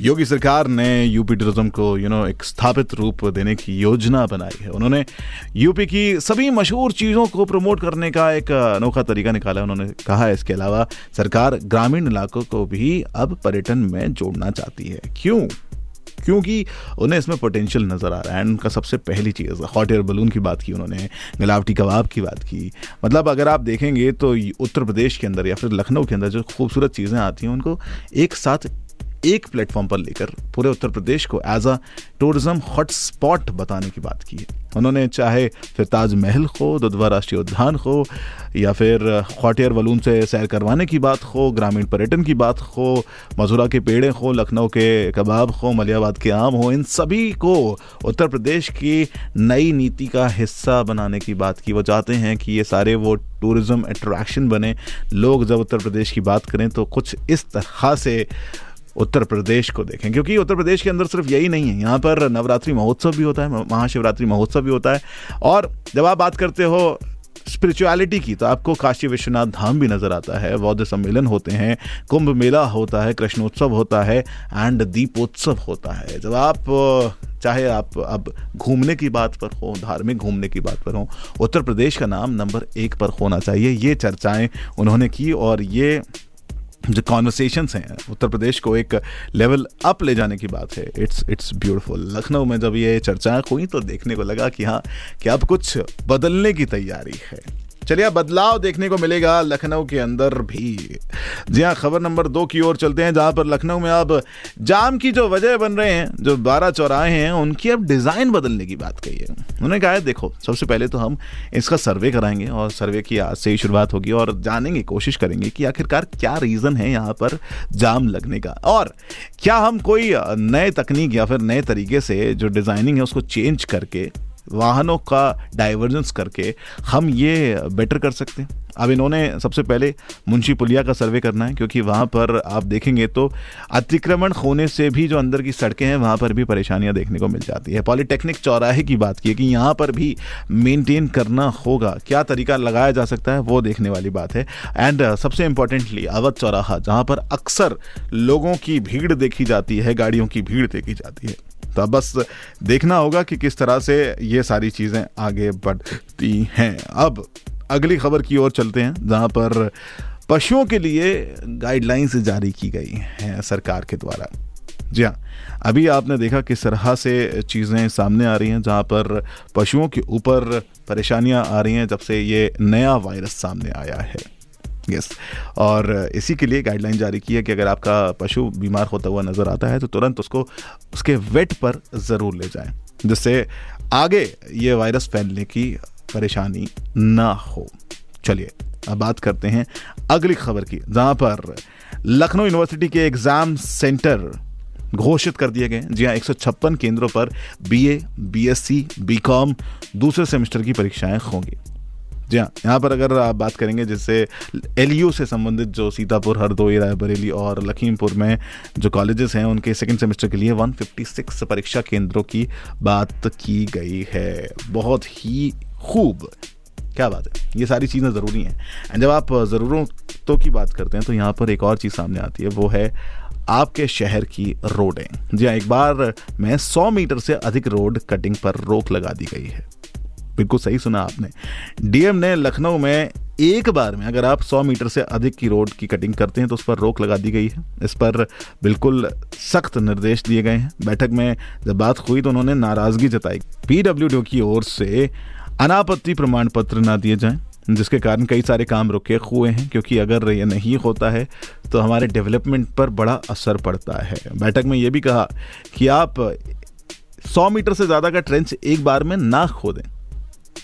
योगी सरकार ने UP tourism को यू नो एक स्थापित रूप देने की योजना बनाई है। उन्होंने यूपी की सभी मशहूर चीज़ों को प्रमोट करने का एक अनोखा तरीका निकाला है। उन्होंने कहा है इसके अलावा सरकार ग्रामीण इलाकों को भी अब पर्यटन में जोड़ना चाहती है। क्यों? क्योंकि उन्हें इसमें पोटेंशियल नज़र आ रहा है। एंड उनका सबसे पहली चीज़ हॉट एयर बलून की बात की उन्होंने, मिलावटी कबाब की बात की। मतलब अगर आप देखेंगे तो उत्तर प्रदेश के अंदर या फिर लखनऊ के अंदर जो खूबसूरत चीज़ें आती हैं, उनको एक साथ एक प्लेटफॉर्म पर लेकर पूरे उत्तर प्रदेश को एज अ टूरिज़्म हॉटस्पॉट बताने की बात की है। उन्होंने चाहे फिर ताजमहल हो, दुधवा राष्ट्रीय उद्यान हो, या फिर ख्वाटियर वलून से सैर करवाने की बात हो, ग्रामीण पर्यटन की बात हो, मथुरा के पेड़े हो, लखनऊ के कबाब हो, मलियाबाद के आम हो, इन सभी को उत्तर प्रदेश की नई नीति का हिस्सा बनाने की बात की। वो चाहते हैं कि ये सारे वो टूरिज़्म अट्रैक्शन बने। लोग जब उत्तर प्रदेश की बात करें तो कुछ इस तरह से उत्तर प्रदेश को देखें, क्योंकि उत्तर प्रदेश के अंदर सिर्फ़ यही नहीं है। यहाँ पर नवरात्रि महोत्सव भी होता है महाशिवरात्रि महोत्सव भी होता है। और जब आप बात करते हो स्पिरिचुअलिटी की तो आपको काशी विश्वनाथ धाम भी नज़र आता है। बौद्ध सम्मेलन होते हैं, कुंभ मेला होता है, कृष्णोत्सव होता है एंड दीपोत्सव होता है। जब आप, चाहे आप अब घूमने की बात पर हो, धार्मिक घूमने की बात पर हो, उत्तर प्रदेश का नाम नंबर एक पर होना चाहिए। ये चर्चाएँ उन्होंने की और ये जो कॉन्वर्सेशंस हैं, उत्तर प्रदेश को एक लेवल अप ले जाने की बात है। इट्स इट्स ब्यूटिफुल लखनऊ में जब ये चर्चाएँ हुई तो देखने को लगा कि हाँ कि अब कुछ बदलने की तैयारी है। चलिए बदलाव देखने को मिलेगा लखनऊ के अंदर भी। जी हाँ खबर नंबर दो की ओर चलते हैं, जहाँ पर लखनऊ में अब जाम की जो वजह बन रहे हैं, जो बारह चौराहे हैं, उनकी अब डिज़ाइन बदलने की बात कही है। उन्होंने कहा है, देखो, सबसे पहले तो हम इसका सर्वे कराएँगे और सर्वे की आज से ही शुरुआत होगी और जानेंगे, कोशिश करेंगे कि आखिरकार क्या रीज़न है यहाँ पर जाम लगने का। और क्या हम कोई नए तकनीक या फिर नए तरीके से जो डिज़ाइनिंग है, उसको चेंज करके वाहनों का डाइवर्जेंस करके हम ये बेटर कर सकते हैं। अब इन्होंने सबसे पहले मुंशी पुलिया का सर्वे करना है, क्योंकि वहाँ पर आप देखेंगे तो अतिक्रमण होने से भी जो अंदर की सड़कें हैं, वहाँ पर भी परेशानियाँ देखने को मिल जाती है। पॉलिटेक्निक चौराहे की बात की है कि यहाँ पर भी मेंटेन करना होगा। क्या तरीका लगाया जा सकता है, वो देखने वाली बात है। एंड सबसे इंपॉर्टेंटली अवध चौराहा, जहाँ पर अक्सर लोगों की भीड़ देखी जाती है, गाड़ियों की भीड़ देखी जाती है। तो बस देखना होगा कि किस तरह से ये सारी चीज़ें आगे बढ़ती हैं। अब अगली खबर की ओर चलते हैं, जहाँ पर पशुओं के लिए गाइडलाइंस जारी की गई हैं सरकार के द्वारा। जी हाँ अभी आपने देखा किस तरह से चीज़ें सामने आ रही हैं, जहाँ पर पशुओं के ऊपर परेशानियाँ आ रही हैं, जब से ये नया वायरस सामने आया है। यस और इसी के लिए गाइडलाइन जारी की है कि अगर आपका पशु बीमार होता हुआ नज़र आता है तो तुरंत उसको उसके वेट पर ज़रूर ले जाएँ जिससे आगे ये वायरस फैलने की परेशानी ना हो। चलिए अब बात करते हैं अगली खबर की जहाँ पर लखनऊ यूनिवर्सिटी के एग्ज़ाम सेंटर घोषित कर दिए गए। जी हाँ एक सौ छप्पन केंद्रों पर बीए, बीएससी, बीकॉम दूसरे सेमेस्टर की परीक्षाएँ होंगी। जी हाँ यहाँ पर अगर आप बात करेंगे जैसे एलयू से संबंधित जो सीतापुर, हरदोई, रायबरेली और लखीमपुर में जो कॉलेजेस हैं, उनके सेकेंड सेमेस्टर के लिए 156 परीक्षा केंद्रों की बात की गई है। बहुत ही खूब। क्या बात है? ये सारी चीज़ें ज़रूरी हैं। एंड जब आप ज़रूरतों की बात करते हैं तो यहाँ पर एक और चीज़ सामने आती है, वो है आपके शहर की रोडें। जी हाँ एक बार में 100 मीटर से अधिक रोड कटिंग पर रोक लगा दी गई है। बिल्कुल सही सुना आपने। डीएम ने लखनऊ में एक बार में अगर आप 100 मीटर से अधिक की रोड की कटिंग करते हैं तो उस पर रोक लगा दी गई है। इस पर बिल्कुल सख्त निर्देश दिए गए हैं। बैठक में जब बात हुई तो उन्होंने नाराज़गी जताई। पीडब्ल्यू की ओर से अनापत्ति प्रमाण पत्र ना दिए जाएँ, जिसके कारण कई सारे काम रुके हुए हैं, क्योंकि अगर ये नहीं होता है तो हमारे डेवलपमेंट पर बड़ा असर पड़ता है। बैठक में ये भी कहा कि आप 100 मीटर से ज़्यादा का ट्रेंच एक बार में ना खोदें।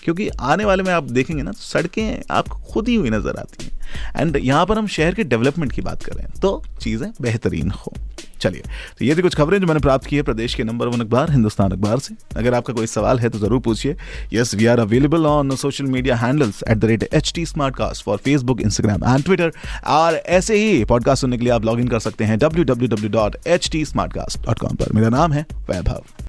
क्योंकि आने वाले में आप देखेंगे ना तो सड़कें आपको खुद ही हुई नज़र आती हैं। एंड यहाँ पर हम शहर के डेवलपमेंट की बात कर रहे हैं तो चीज़ें बेहतरीन हो। चलिए तो ये थी कुछ खबरें जो मैंने प्राप्त की है प्रदेश के नंबर वन अखबार, हिंदुस्तान अखबार से। अगर आपका कोई सवाल है तो ज़रूर पूछिए। Yes we are available on social media handles at the rate H T smart cast for Facebook Instagram and Twitter और ऐसे ही पॉडकास्ट सुनने के लिए आप लॉग इन कर सकते हैं W W W dot H T smart cast dot com पर। मेरा नाम है वैभव।